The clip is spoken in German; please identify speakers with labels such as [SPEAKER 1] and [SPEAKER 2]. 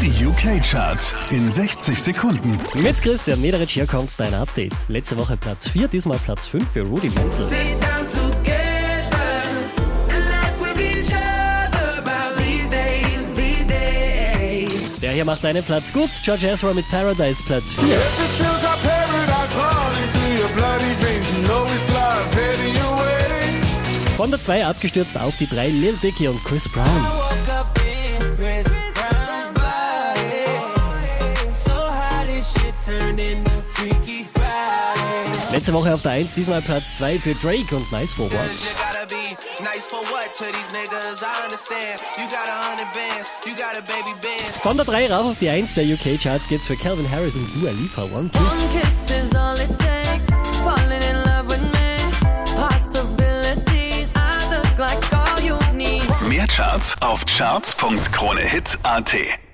[SPEAKER 1] Die UK-Charts in 60 Sekunden.
[SPEAKER 2] Mit Christian Mederich hier kommt dein Update. Letzte Woche Platz 4, diesmal Platz 5 für Rudy Menzel.
[SPEAKER 3] Sit down together and laugh with each other about these days, these days.
[SPEAKER 2] Der hier macht einen Platz gut. George Ezra mit Paradise Platz 4.
[SPEAKER 4] If it feels like paradise running through your bloody veins, you know it's life heading your way.
[SPEAKER 2] Von der 2 abgestürzt auf die 3 Lil Dicky und Chris Brown. Letzte Woche auf der 1, diesmal Platz 2 für Drake und Nice for What. Von der 3 rauf auf die 1 der UK Charts geht's für Calvin Harris und Dua Lipa One Kiss.
[SPEAKER 5] One kiss is all it takes. Falling in love with me. Possibilities. I look like all you need.
[SPEAKER 1] Mehr Charts auf charts.kronehit.at.